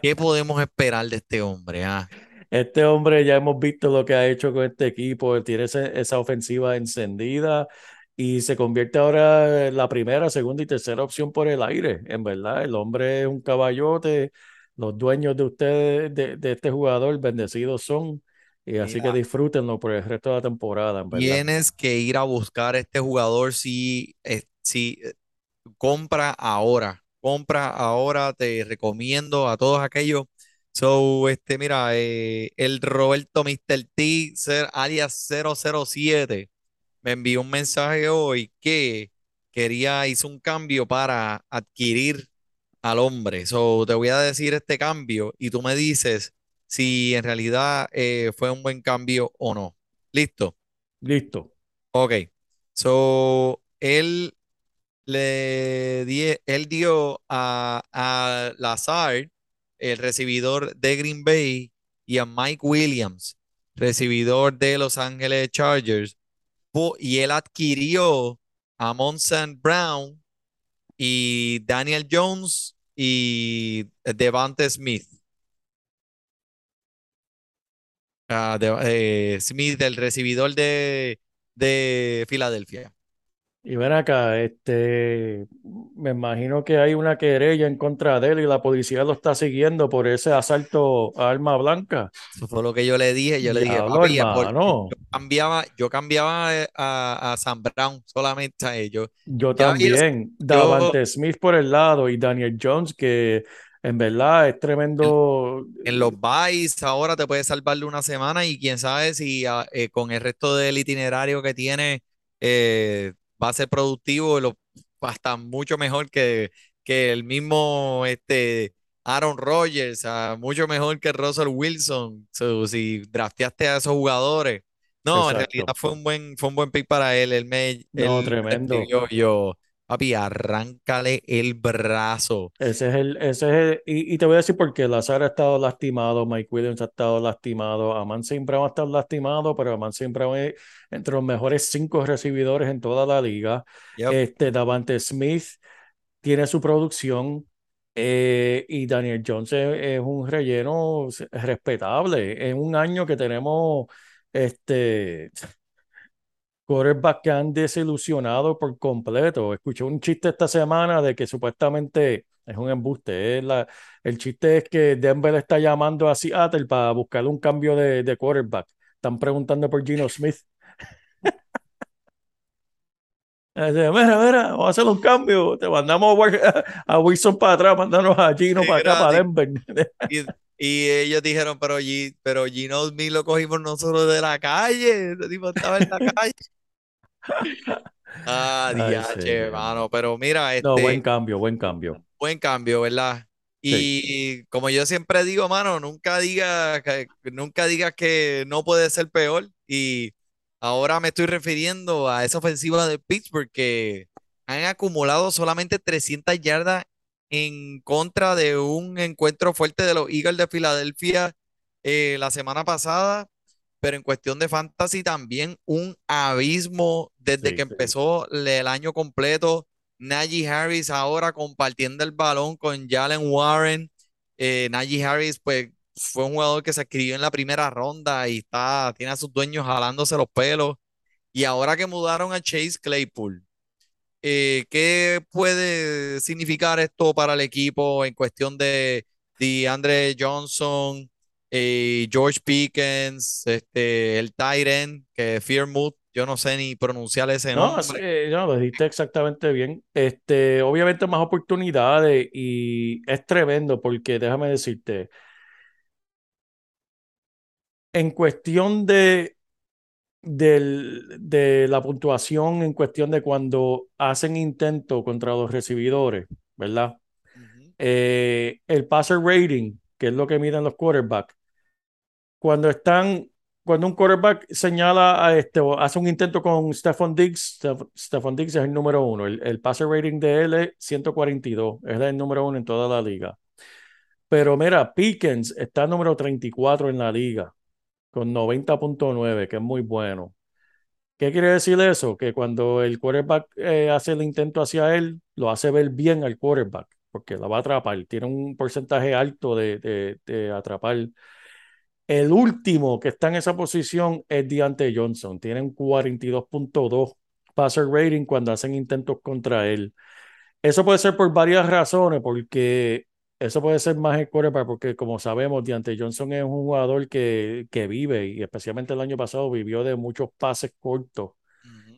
¿Qué podemos esperar de este hombre? Ah, Este hombre ya hemos visto lo que ha hecho con este equipo, él tiene ese- esa ofensiva encendida y se convierte ahora en la primera, segunda y tercera opción por el aire. En verdad, el hombre es un caballote, los dueños de ustedes, de, de este jugador, bendecidos son, y así que disfrútenlo por el resto de la temporada, en tienes que ir a buscar a este jugador si, eh, si eh, compra ahora. Compra ahora, te recomiendo a todos aquellos. So, este, mira, eh, el Roberto Mr. T, ser, alias 007, me envió un mensaje hoy que quería, hizo un cambio para adquirir al hombre. So, te voy a decir este cambio y tú me dices si en realidad eh, fue un buen cambio o no. ¿Listo? Listo. Ok. So, él le die- él dio a, a Lazard, el recibidor de Green Bay, y a Mike Williams, recibidor de Los Ángeles Chargers, y él adquirió a Monson Brown y Daniel Jones y Devante Smith. De- eh, Smith, el recibidor de, de Filadelfia. Y ven acá, este, me imagino que hay una querella en contra de él y la policía lo está siguiendo por ese asalto a arma blanca. Eso fue lo que yo le dije. Yo le dije, papi, yo cambiaba, yo cambiaba eh, a, a Sam Brown solamente a ellos. Yo Ya, también. Davante Smith por el lado y Daniel Jones, que en verdad es tremendo. En los buys ahora te puedes salvarle una semana y quién sabe si ah, eh, con el resto del itinerario que tiene eh, va a ser productivo, lo, hasta mucho mejor que, que el mismo este, Aaron Rodgers, mucho mejor que Russell Wilson. So, si drafteaste a esos jugadores. No, en realidad fue un buen, fue un buen pick para él. Él me, No, él tremendo. yo, papi, arráncale el brazo. Ese es el, ese es el- y, y te voy a decir por qué. Lazar ha estado lastimado, Mike Williams ha estado lastimado, Amon St. Brown ha estado lastimado, pero St. Brown es entre los mejores cinco recibidores en toda la liga. Yep. Este, Davante Smith tiene su producción eh, y Daniel Jones es, es un relleno respetable. En un año que tenemos este quarterbacks que han desilusionado por completo. Escuché un chiste esta semana de que supuestamente es un embuste. es la- el chiste es que Denver está llamando a Seattle para buscar un cambio de, de quarterback. Están preguntando por Gino Smith. *laughs* Dice, mira, mira, vamos a hacer un cambio. Te mandamos a *laughs* Wilson para atrás, mandanos a Gino para acá, para. Denver. *laughs* Y, y ellos dijeron, pero, G- pero Gino Smith lo cogimos nosotros de la calle. Ese tipo estaba en la calle. Ah, *laughs* diache, hermano. Pero mira, No, este, buen cambio, buen cambio. buen cambio, ¿verdad? Y como yo siempre digo, mano, nunca digas que, nunca digas que no puede ser peor. Y ahora me estoy refiriendo a esa ofensiva de Pittsburgh que han acumulado solamente 300 yardas en contra de un encuentro fuerte de los Eagles de Filadelfia eh, la semana pasada. Pero en cuestión de fantasy también un abismo desde Sí, que sí. empezó el año completo. Najee Harris ahora compartiendo el balón con Jalen Warren. Eh, Najee Harris, pues, fue un jugador que se escribió en la primera ronda y está, tiene a sus dueños jalándose los pelos. Y ahora que mudaron a Chase Claypool, eh, ¿qué puede significar esto para el equipo en cuestión de, de Andre Johnson, eh, George Pickens, este, el Tyren, que Fearmouth, yo no sé ni pronunciar ese No, nombre. no, lo dijiste exactamente bien. Este, obviamente más oportunidades y es tremendo porque déjame decirte, en cuestión de, de la puntuación, en cuestión de cuando hacen intento contra los recibidores, ¿verdad? Eh, el passer rating, que es lo que miden los quarterbacks, cuando están, cuando un quarterback señala a este hace un intento con Stephon Diggs, Steph- Stephon Diggs es el número uno. El, el passer rating de él es 142, es el número uno en toda la liga. Pero mira, Pickens está número 34 en la liga. con 90.9, que es muy bueno. ¿Qué quiere decir eso? Que cuando el quarterback eh, hace el intento hacia él, lo hace ver bien al quarterback, porque la va a atrapar. Tiene un porcentaje alto de, de, de atrapar. El último que está en esa posición es Deante Johnson. Tiene un 42.2 passer rating cuando hacen intentos contra él. Eso puede ser por varias razones, porque eso puede ser más el quarterback, porque como sabemos, Deante Johnson es un jugador que, que vive, y especialmente el año pasado vivió de muchos pases cortos.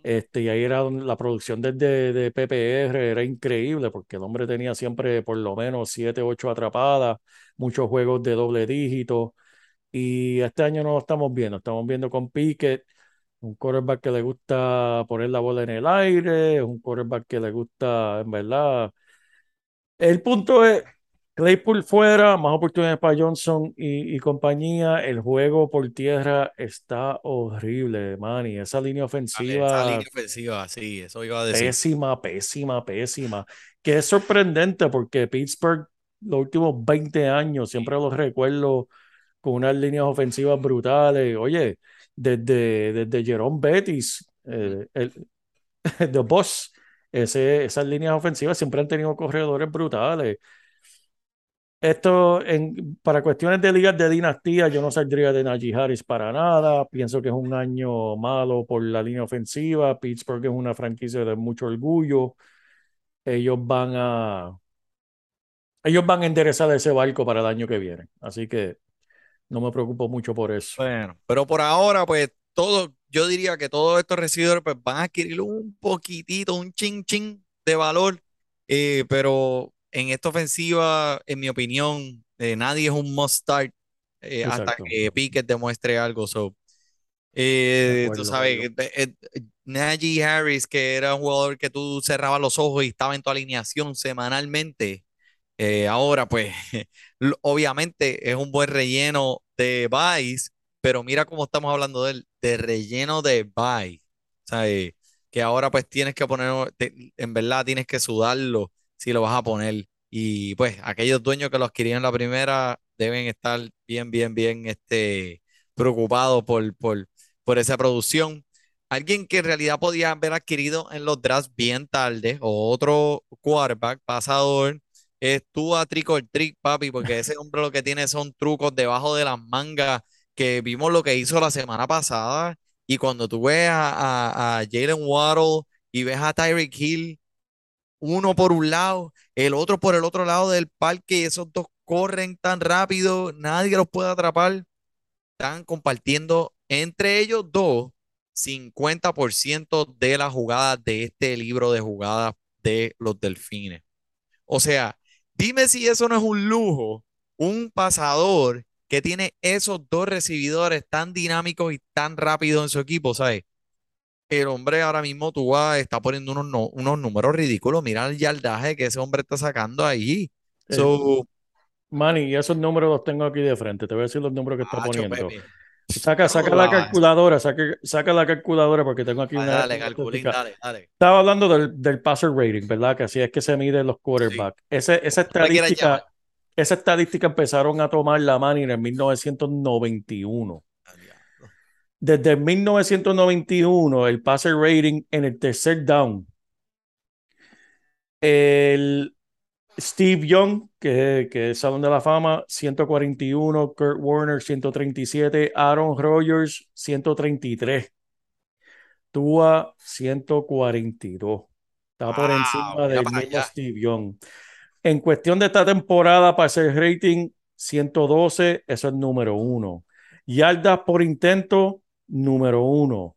Este, y ahí era la producción desde de PPR era increíble, porque el hombre tenía siempre por lo menos 7, 8 atrapadas, muchos juegos de doble dígito. Y este año no lo estamos viendo, estamos viendo con Pickett, un quarterback que le gusta poner la bola en el aire, un quarterback que le gusta, en verdad. El punto es, Claypool fuera, más oportunidades para Johnson y, y compañía. El juego por tierra está horrible, Manny. Esa línea Esa ofensiva línea ofensiva, sí, eso iba a decir. pésima, pésima, pésima. Que es sorprendente porque Pittsburgh los últimos 20 años siempre los recuerdo con unas líneas ofensivas brutales. Oye, desde, desde Jerome Bettis, eh, el, *laughs* The Boss, ese, esas líneas ofensivas siempre han tenido corredores brutales. Esto, en, para cuestiones de ligas de dinastía, yo no saldría de Najee Harris para nada. Pienso que es un año malo por la línea ofensiva. Pittsburgh es una franquicia de mucho orgullo. Ellos van a, ellos van a enderezar ese barco para el año que viene. Así que no me preocupo mucho por eso. Bueno, pero por ahora, pues todo, yo diría que todos estos recibidores pues, van a adquirir un poquitito, un chin chin de valor, eh, pero en esta ofensiva, en mi opinión, eh, nadie es un must start eh, hasta que Pickett demuestre algo. So, eh, tú sabes, Najee Harris, que era un jugador que tú cerrabas los ojos y estaba en tu alineación semanalmente. Eh, ahora, pues, *laughs* obviamente es un buen relleno de Vice, pero mira cómo estamos hablando de él, de relleno de Vice. O sea, eh, que ahora pues tienes que poner, en verdad tienes que sudarlo si lo vas a poner. Y pues aquellos dueños que lo adquirían la primera deben estar bien, bien, bien este, preocupados por, por, por esa producción. Alguien que en realidad podía haber adquirido en los drafts bien tarde, o otro quarterback pasador, es tú a trick or trick, papi, porque ese *laughs* hombre lo que tiene son trucos debajo de las mangas, que vimos lo que hizo la semana pasada, y cuando tú ves a, a, a Jalen Waddle y ves a Tyreek Hill, uno por un lado, el otro por el otro lado del parque, y esos dos corren tan rápido, nadie los puede atrapar, están compartiendo entre ellos dos 50% de las jugadas de este libro de jugadas de los delfines. O sea, dime si eso no es un lujo, un pasador que tiene esos dos recibidores tan dinámicos y tan rápidos en su equipo, ¿sabes? El hombre ahora mismo tú vas, está poniendo unos, no- unos números ridículos. Mira el yardaje que ese hombre está sacando ahí. So, Manny, esos números los tengo aquí de frente. Te voy a decir los números que está Hacho, poniendo. Saca, saca la calculadora, saca, saca la calculadora porque tengo aquí una dale, calculín, dale, dale. Estaba hablando del, del passer rating, ¿verdad? Que así es que se miden los Sí, quarterbacks. Ese, esa estadística, esa estadística empezaron a tomar la Manny en el 1991. Ah. Desde el 1991, el passer rating en el tercer down, el Steve Young, que, que es Salón de la Fama, 141, Kurt Warner, 137, Aaron Rodgers, 133, Tua, 142. Está por Wow, encima del mismo. Steve Young. En cuestión de esta temporada, para hacer rating, 112, eso es número uno. Yardas por intento, número uno.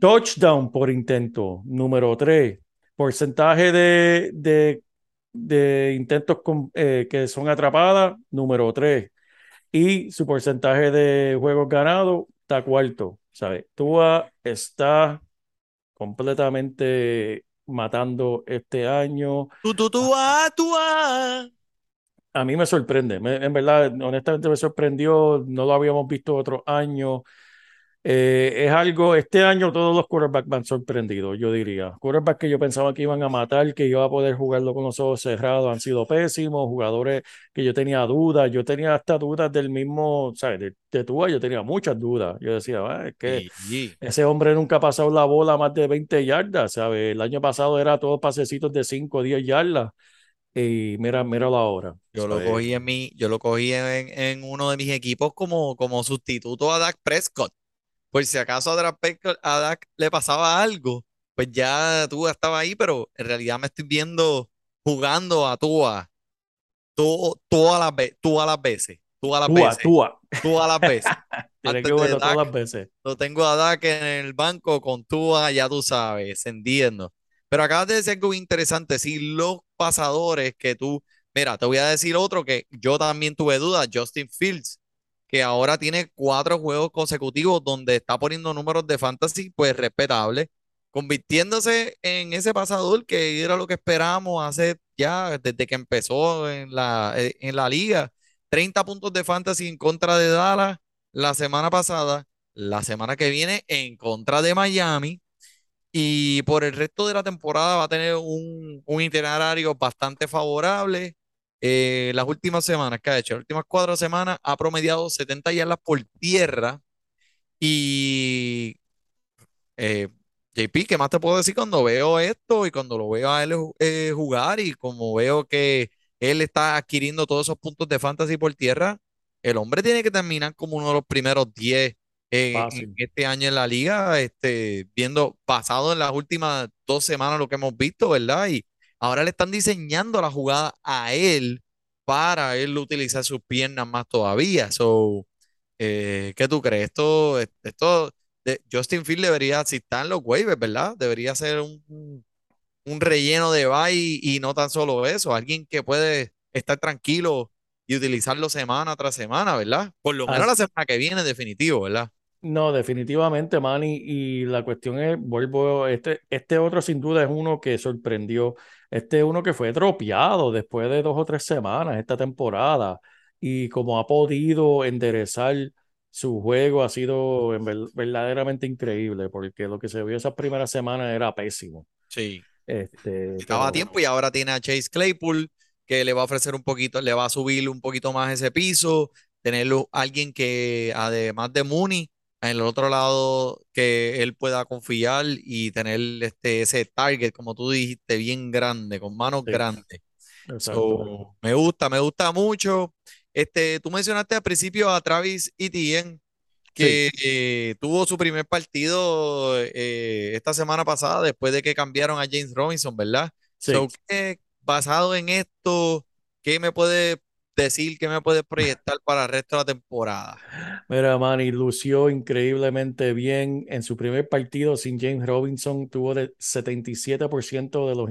Touchdown por intento, número 3. Porcentaje de, de, de intentos con- eh, que son atrapadas, número 3. Y su porcentaje de juegos ganados está cuarto. ¿Sabes? Tua está completamente matando este año. Tú, tú, tú, ah, tú, ah. A mí me sorprende. Me- en verdad, honestamente me sorprendió. No lo habíamos visto otros años. Eh, es algo, este año todos los quarterbacks me han sorprendido, yo diría. Quarterbacks que yo pensaba que iban a matar, que iba a poder jugarlo con los ojos cerrados, han sido pésimos. Jugadores que yo tenía dudas, yo tenía hasta dudas del mismo, ¿sabes? De, de Tua, yo tenía muchas dudas. Yo decía, "Ah, es que ese hombre nunca ha pasado la bola más de 20 yardas, ¿sabes? El año pasado era todos pasecitos de 5 o 10 yardas. Y mira, míralo ahora. Yo lo cogí en mi, yo lo cogí en, en uno de mis equipos como, como sustituto a Dak Prescott. Por si acaso a Dak, Prescott- a Dak le pasaba algo, pues ya Tua estaba ahí, pero en realidad me estoy viendo jugando a Tua, tu- todas las veces, todas las veces, todas las veces, Tua. todas las veces. *laughs* Antes que de verlo todas Dak, las veces. lo tengo a Dak en el banco con Tua, ya tú sabes, entiendo. Pero acabas de decir algo interesante, si los pasadores que tú, mira, te voy a decir otro que yo también tuve dudas, Justin Fields, que ahora tiene cuatro juegos consecutivos donde está poniendo números de fantasy, pues respetable, convirtiéndose en ese pasador que era lo que esperábamos hace ya desde que empezó en la, eh, en la liga. 30 puntos de fantasy en contra de Dallas la semana pasada, la semana que viene en contra de Miami. Y por el resto de la temporada va a tener un, un itinerario bastante favorable. Eh, las últimas semanas que ha hecho, las últimas cuatro semanas ha promediado 70 yardas por tierra. Y eh, JP, ¿qué más te puedo decir cuando veo esto y cuando lo veo a él eh, jugar y como veo que él está adquiriendo todos esos puntos de fantasy por tierra? El hombre tiene que terminar como uno de los primeros 10 en, este año en la liga, este, viendo, basado en las últimas dos semanas lo que hemos visto, ¿verdad? Y ahora le están diseñando la jugada a él para él utilizar sus piernas más todavía. So, eh, ¿qué tú crees? Esto, esto de Justin Field debería, si está en los waivers, ¿verdad? Debería ser un, un- relleno de bye y no tan solo eso, alguien que puede estar tranquilo y utilizarlo semana tras semana, ¿verdad? Por lo menos la semana que viene, definitivo, ¿verdad? No, definitivamente, Manny. Y la cuestión es, vuelvo, este, este otro sin duda es uno que sorprendió. Este es uno que fue dropeado después de dos o tres semanas esta temporada. Y como ha podido enderezar su juego ha sido en ver- verdaderamente increíble, porque lo que se vio esas primeras semanas era pésimo. Sí. Este, Estaba a tiempo y ahora tiene a Chase Claypool que le va a ofrecer un poquito, le va a subir un poquito más ese piso, tenerlo alguien que además de Mooney, en el otro lado que él pueda confiar y tener este, ese target, como tú dijiste, bien grande, con manos sí, grandes. So, me gusta, me gusta mucho. Este, tú mencionaste al principio a Travis Etienne, Sí, que eh, tuvo su primer partido eh, esta semana pasada después de que cambiaron a James Robinson, ¿verdad? So, sí. ¿qué- basado en esto, ¿qué me puede decir, qué me puede proyectar para el resto de la temporada? Mira, Manny, lució increíblemente bien en su primer partido sin James Robinson. Tuvo de 77% de, los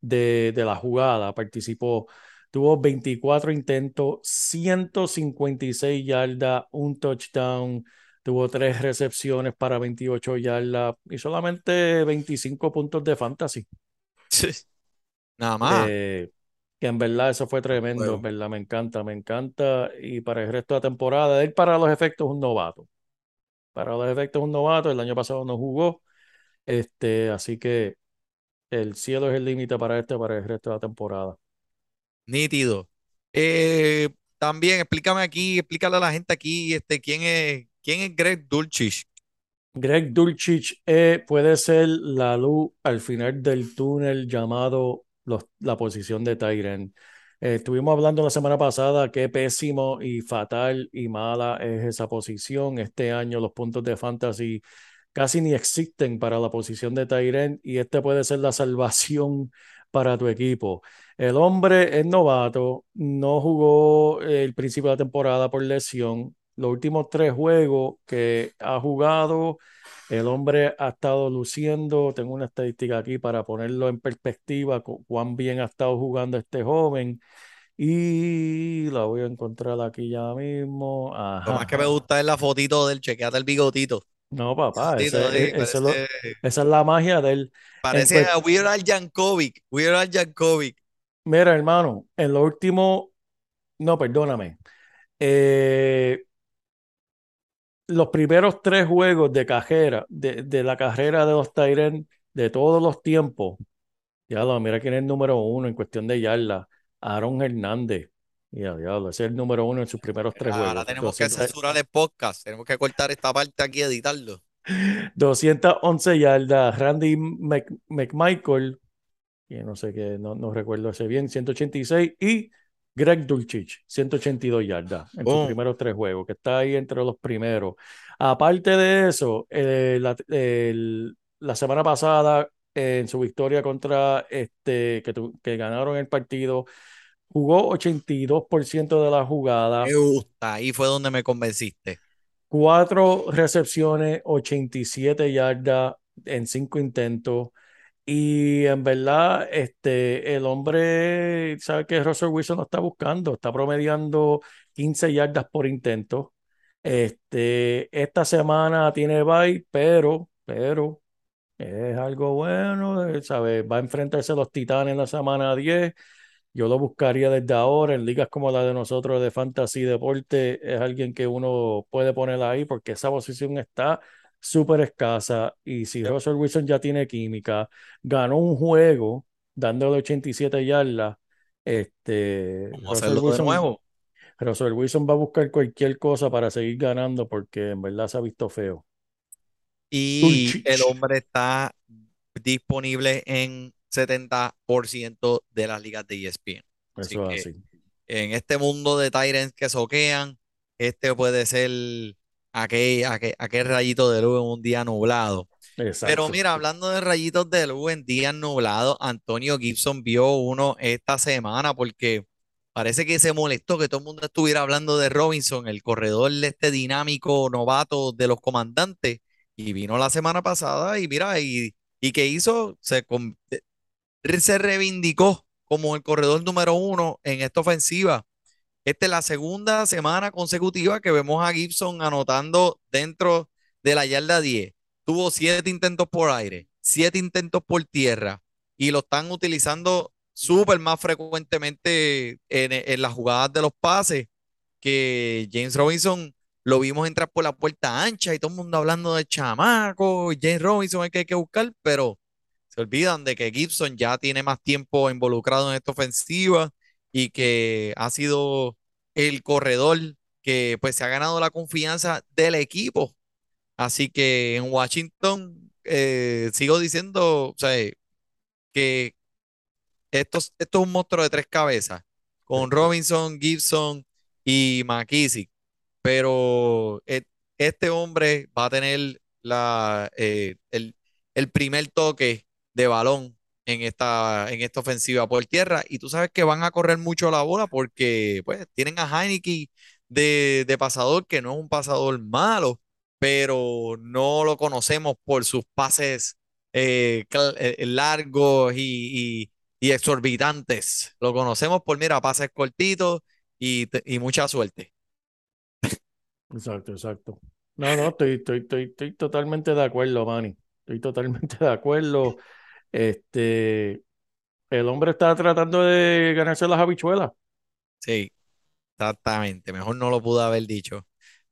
de, de la jugada, participó. Tuvo 24 intentos, 156 yardas, un touchdown. Tuvo tres recepciones para 28 yardas y solamente 25 puntos de fantasy. *laughs* Nada más. Eh, que en verdad eso fue tremendo, en verdad, me encanta, me encanta. Y para el resto de la temporada, él para los efectos es un novato. Para los efectos es un novato, el año pasado no jugó. Este, así que el cielo es el límite para este, para el resto de la temporada. Nítido. Eh, también explícame aquí, explícale a la gente aquí, este, quién es, quién es Greg Dulcich. Greg Dulcich eh, puede ser la luz al final del túnel llamado la posición de Tyren. estuvimos hablando la semana pasada qué pésimo y fatal y mala es esa posición. Este año los puntos de fantasy casi ni existen para la posición de Tyren y este puede ser la *laughs* salvación para tu equipo. El hombre es novato, no jugó el principio de la temporada por lesión. Los últimos tres juegos que ha jugado, el hombre ha estado luciendo. Tengo una estadística aquí para ponerlo en perspectiva, cu- cuán bien ha estado jugando este joven. Y la voy a encontrar aquí ya mismo. Lo más que me Ajá. gusta es la fotito del chequeate el bigotito. No, papá, ese, ese lo- esa es la magia de él. En parece a Weird Al Yankovic. Weird Al Yankovic. Mira, hermano, en lo último, no, perdóname. Eh, los primeros tres juegos de cajera, de, de la carrera de los Tyren de todos los tiempos, ya lo, mira quién es el número uno en cuestión de yarda, Aaron Hernández. Ya, diablo, ese es el número uno en sus primeros tres Ahora juegos. tenemos que 200 censurar el podcast. Tenemos que cortar esta parte aquí y editarlo. 211 yardas. Randy Mc- McMichael, que no sé qué, no, no recuerdo ese bien, 186. Y Greg Dulcich, 182 yardas en sus Boom. primeros tres juegos, que está ahí entre los primeros. Aparte de eso, eh, la, el- la semana pasada, eh, en su victoria contra este, que, tu- que ganaron el partido, jugó 82% de la jugada. Me gusta. Ahí fue donde me convenciste. Cuatro recepciones, 87 yardas en cinco intentos. Y en verdad, este, el hombre, sabe que Russell Wilson lo está buscando, está promediando 15 yardas por intento. Este, esta semana tiene bye, pero, pero es algo bueno, eh, ¿sabe? Va a enfrentarse a los Titanes en la semana 10. Yo lo buscaría desde ahora en ligas como la de nosotros de Fantasy Deporte. Es alguien que uno puede poner ahí porque esa posición está súper escasa. Y si Russell Wilson ya tiene química, ganó un juego dándole 87 yardas, este, Vamos a Russell hacerlo de Wilson, nuevo. Russell Wilson va a buscar cualquier cosa para seguir ganando porque en verdad se ha visto feo. Y el hombre está disponible en 70% de las ligas de ESPN. Así Eso que es así. en este mundo de Tyrants que soquean, este puede ser aquel, aquel, aquel rayito de luz en un día nublado. Pero Exacto. mira, hablando de rayitos de luz en días nublados, Antonio Gibson vio uno esta semana porque parece que se molestó que todo el mundo estuviera hablando de Robinson, el corredor de este dinámico novato de los comandantes, y vino la semana pasada y mira, y, y que hizo, se, se reivindicó como el corredor número uno en esta ofensiva. Esta es la segunda semana consecutiva que vemos a Gibson anotando dentro de la yarda 10. Tuvo siete intentos por aire, siete intentos por tierra y lo están utilizando súper más frecuentemente en, las jugadas de los pases que James Robinson lo vimos entrar por la puerta ancha y todo el mundo hablando de chamaco, James Robinson es que hay que buscar, pero se olvidan de que Gibson ya tiene más tiempo involucrado en esta ofensiva y que ha sido el corredor que pues se ha ganado la confianza del equipo. Así que en Washington eh, sigo diciendo, o sea, que esto, es- esto es un monstruo de tres cabezas, con Robinson, Gibson y McKissick. Pero e- este hombre va a tener la, eh, el, el primer toque de balón en esta, en esta ofensiva por tierra. Y tú sabes que van a correr mucho la bola porque pues, tienen a Heineke de, de pasador, que no es un pasador malo, pero no lo conocemos por sus pases eh, eh, largos y, y- y exorbitantes. Lo conocemos por, mira, pases cortitos y, y mucha suerte. Exacto, exacto. No, no, estoy, estoy, estoy, estoy totalmente de acuerdo, Manny. Estoy totalmente de acuerdo. Este, el hombre está tratando de ganarse las habichuelas. Sí, exactamente. Mejor no lo pude haber dicho.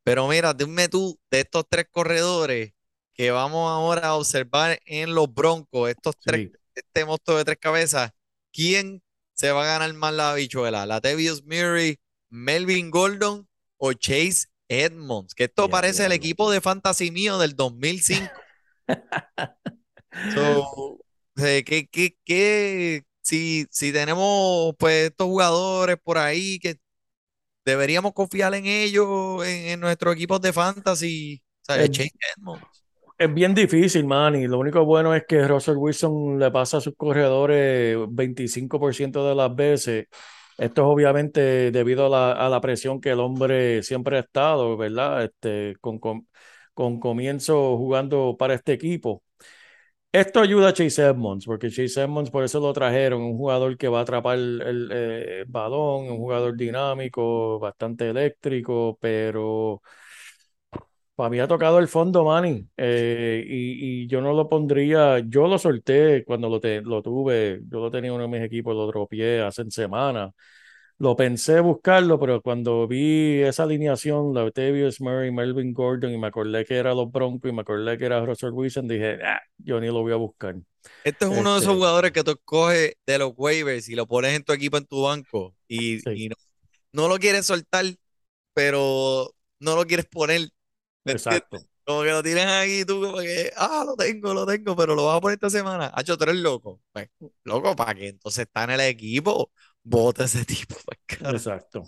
Pero mira, dime tú de estos tres corredores que vamos ahora a observar en los Broncos, estos tres, Sí. este monstruo de tres cabezas, ¿quién se va a ganar más la habichuela? ¿Latavius Murray, Melvin Gordon o Chase Edmonds? Que esto parece el equipo de fantasy mío del 2005. *laughs* So, eh, ¿qué, qué, qué- si, si tenemos pues estos jugadores por ahí que deberíamos confiar en ellos, en, en nuestros equipos de fantasy. Es bien difícil, Manny. Lo único bueno es que Russell Wilson le pasa a sus corredores 25% de las veces. Esto es obviamente debido a la, a la presión que el hombre siempre ha estado, ¿verdad? Este, con, con, con comienzo jugando para este equipo. Esto ayuda a Chase Edmonds, porque Chase Edmonds por eso lo trajeron, un jugador que va a atrapar el, el, eh, balón, un jugador dinámico, bastante eléctrico, pero para mí ha tocado el fondo, Manny, eh, y, y yo no lo pondría, yo lo solté cuando lo, te- lo tuve, yo lo tenía en uno de mis equipos, lo dropié hace semanas, Lo pensé buscarlo, pero cuando vi esa alineación, Latavius Murray, Melvin Gordon, y me acordé que era los Broncos y me acordé que era Russell Wilson, dije, ah, yo ni lo voy a buscar. Este es uno de esos Este, jugadores que tú escoges de los waivers y lo pones en tu equipo, en tu banco, y, Sí. y no, no lo quieres soltar, pero no lo quieres poner. Exacto. Como que lo tienes aquí tú como que, ah, lo tengo, lo tengo, pero lo vas a poner esta semana. Hacho, tú eres loco. Pues, loco, ¿para que Entonces está en el equipo, bota ese tipo. Exacto.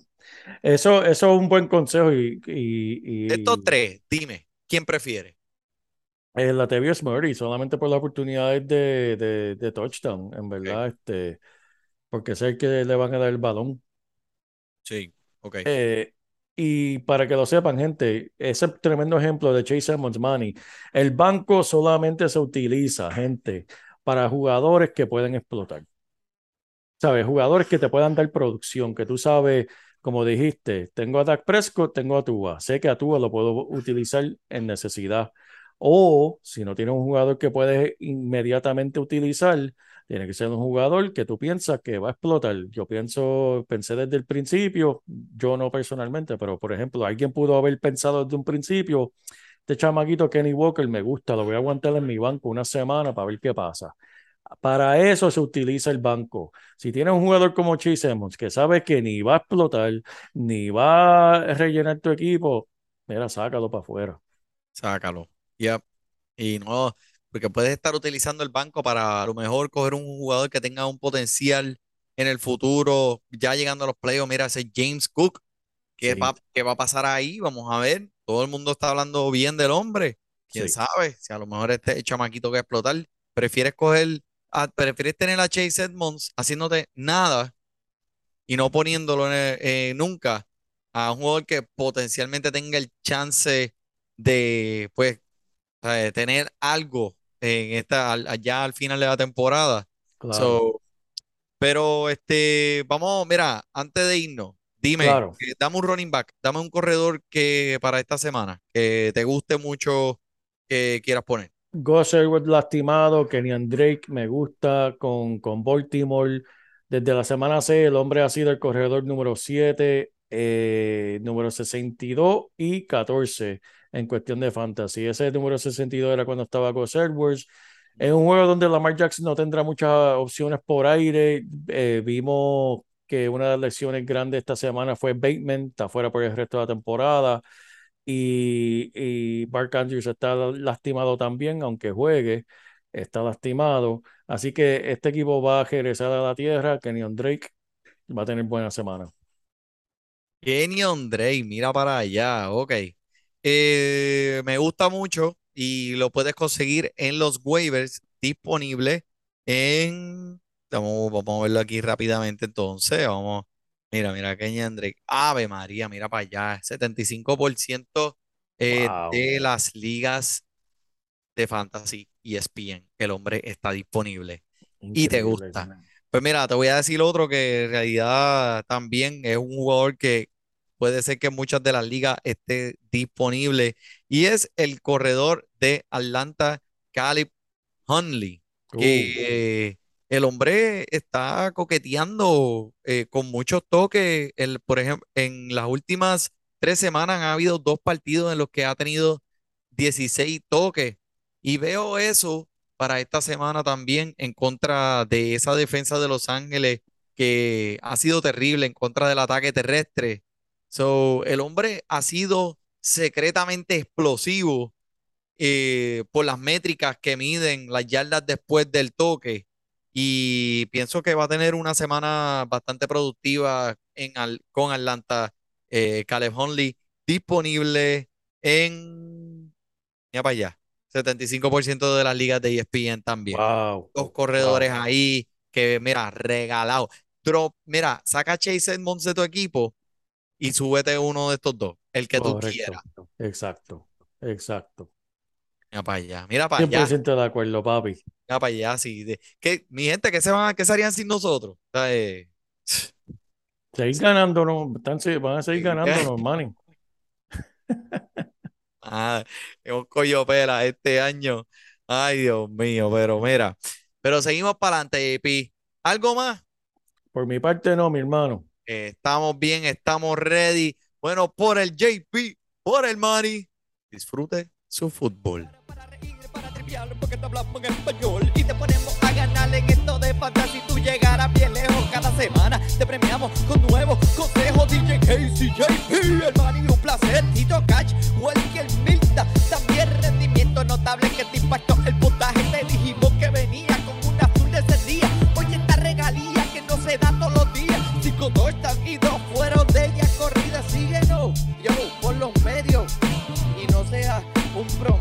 Eso, eso es un buen consejo y, y, De estos tres, dime, ¿quién prefiere? eh, Latavius Murray, solamente por las oportunidades de, de, de touchdown, en verdad, este, porque sé que le van a dar el balón. Sí, ok. Eh, y para que lo sepan, gente, ese tremendo ejemplo de Chase Edmonds, Money, el banco solamente se utiliza, gente, para jugadores que pueden explotar. ¿Sabes? Jugadores que te puedan dar producción, que tú sabes, como dijiste, tengo a Dak Prescott, tengo a Tua, sé que a Tua lo puedo utilizar en necesidad. O si no tienes un jugador que puedes inmediatamente utilizar, tiene que ser un jugador que tú piensas que va a explotar. Yo pienso, pensé desde el principio, yo no personalmente, pero por ejemplo, alguien pudo haber pensado desde un principio, este chamaquito Kenny Walker me gusta, lo voy a aguantar en mi banco una semana para ver qué pasa. Para eso se utiliza el banco. Si tienes un jugador como Chase que sabes que ni va a explotar, ni va a rellenar tu equipo, mira, sácalo para afuera. Sácalo. Yep. Y no, porque puedes estar utilizando el banco para a lo mejor coger un jugador que tenga un potencial en el futuro, ya llegando a los playoffs. Mira, ese James Cook, ¿qué Sí. va, qué va a pasar ahí? Vamos a ver. Todo el mundo está hablando bien del hombre. ¿Quién Sí. sabe? Si a lo mejor este chamaquito que explotar, prefieres coger, a- prefieres tener a Chase Edmonds haciéndote nada y no poniéndolo en el- eh, nunca a un jugador que potencialmente tenga el chance de, pues, eh, tener algo en esta, al- allá al final de la temporada. Claro, So, pero este, vamos, mira, antes de irnos, dime, claro. eh, dame un running back, dame un corredor que para esta semana, que te guste mucho, que quieras poner. Gus Edwards lastimado, Kenyan Drake me gusta con, con Baltimore. Desde la semana 6, el hombre ha sido el corredor número 7, eh, número 62 y 14 en cuestión de fantasy. Ese número 62 era cuando estaba Gus Edwards. Es un juego donde Lamar Jackson no tendrá muchas opciones por aire. Eh, vimos que una de las lesiones grandes esta semana fue Bateman, está fuera por el resto de la temporada. Y, y Mark Andrews está lastimado también, aunque juegue, está lastimado. Así que este equipo va a regresar a la tierra. Kenyon Drake va a tener buena semana. Kenyon Drake, mira para allá, ok. Eh, me gusta mucho y lo puedes conseguir en los waivers disponibles en... Vamos, vamos a verlo aquí rápidamente entonces. Vamos. Mira, mira, Kenyon Drake. Ave María, mira para allá. 75% eh, Wow. de las ligas de fantasy y ESPN. El hombre está disponible. Y te gusta. Pues mira, te voy a decir otro que en realidad también es un jugador que puede ser que en muchas de las ligas esté disponible y es el corredor de Atlanta, Caleb Huntley, Uh, que eh, el hombre está coqueteando eh, con muchos toques. Por ejemplo, en las últimas tres semanas ha habido dos partidos en los que ha tenido 16 toques y veo eso para esta semana también en contra de esa defensa de Los Ángeles que ha sido terrible en contra del ataque terrestre. So, el hombre ha sido secretamente explosivo eh, por las métricas que miden las yardas después del toque y pienso que va a tener una semana bastante productiva en Al- con Atlanta. Eh, Caleb Huntley disponible en, para allá, 75% de las ligas de ESPN también. wow. Dos corredores Wow. ahí que, mira, regalado. Drop, mira, saca a Chase Edmonds de tu equipo y súbete uno de estos dos, el que tú quieras. Exacto. Exacto. Mira para allá, mira para allá, 100% de acuerdo, papi. Para allá. Sí, de, ¿qué, mi gente, ¿qué se van, a- qué se harían sin nosotros? O sea, eh, Seguir ganándonos. Están, van a seguir ganándonos, Manny. *laughs* ah, es un collo pela este año. Ay, Dios mío, pero mira, pero seguimos para adelante, Pi. ¿Algo más? Por mi parte, no, mi hermano. Eh, estamos bien, estamos ready. Bueno, por el JP, por el Money, disfrute su fútbol porque te hablamos en español y te ponemos a ganar en esto de fantasía. Si tú llegaras bien lejos cada semana, te premiamos con nuevos consejos. DJ KCJP, el Mario Placer, Tito Cash, Welker Milta. También rendimiento notable que te impactó el puntaje. Te dijimos que venía con una azul de ese día. Oye, esta regalía que no se da todos los días. Cinco, dos están y dos fueron de ella corrida. Síguenos, yo, por los medios y no seas un pro.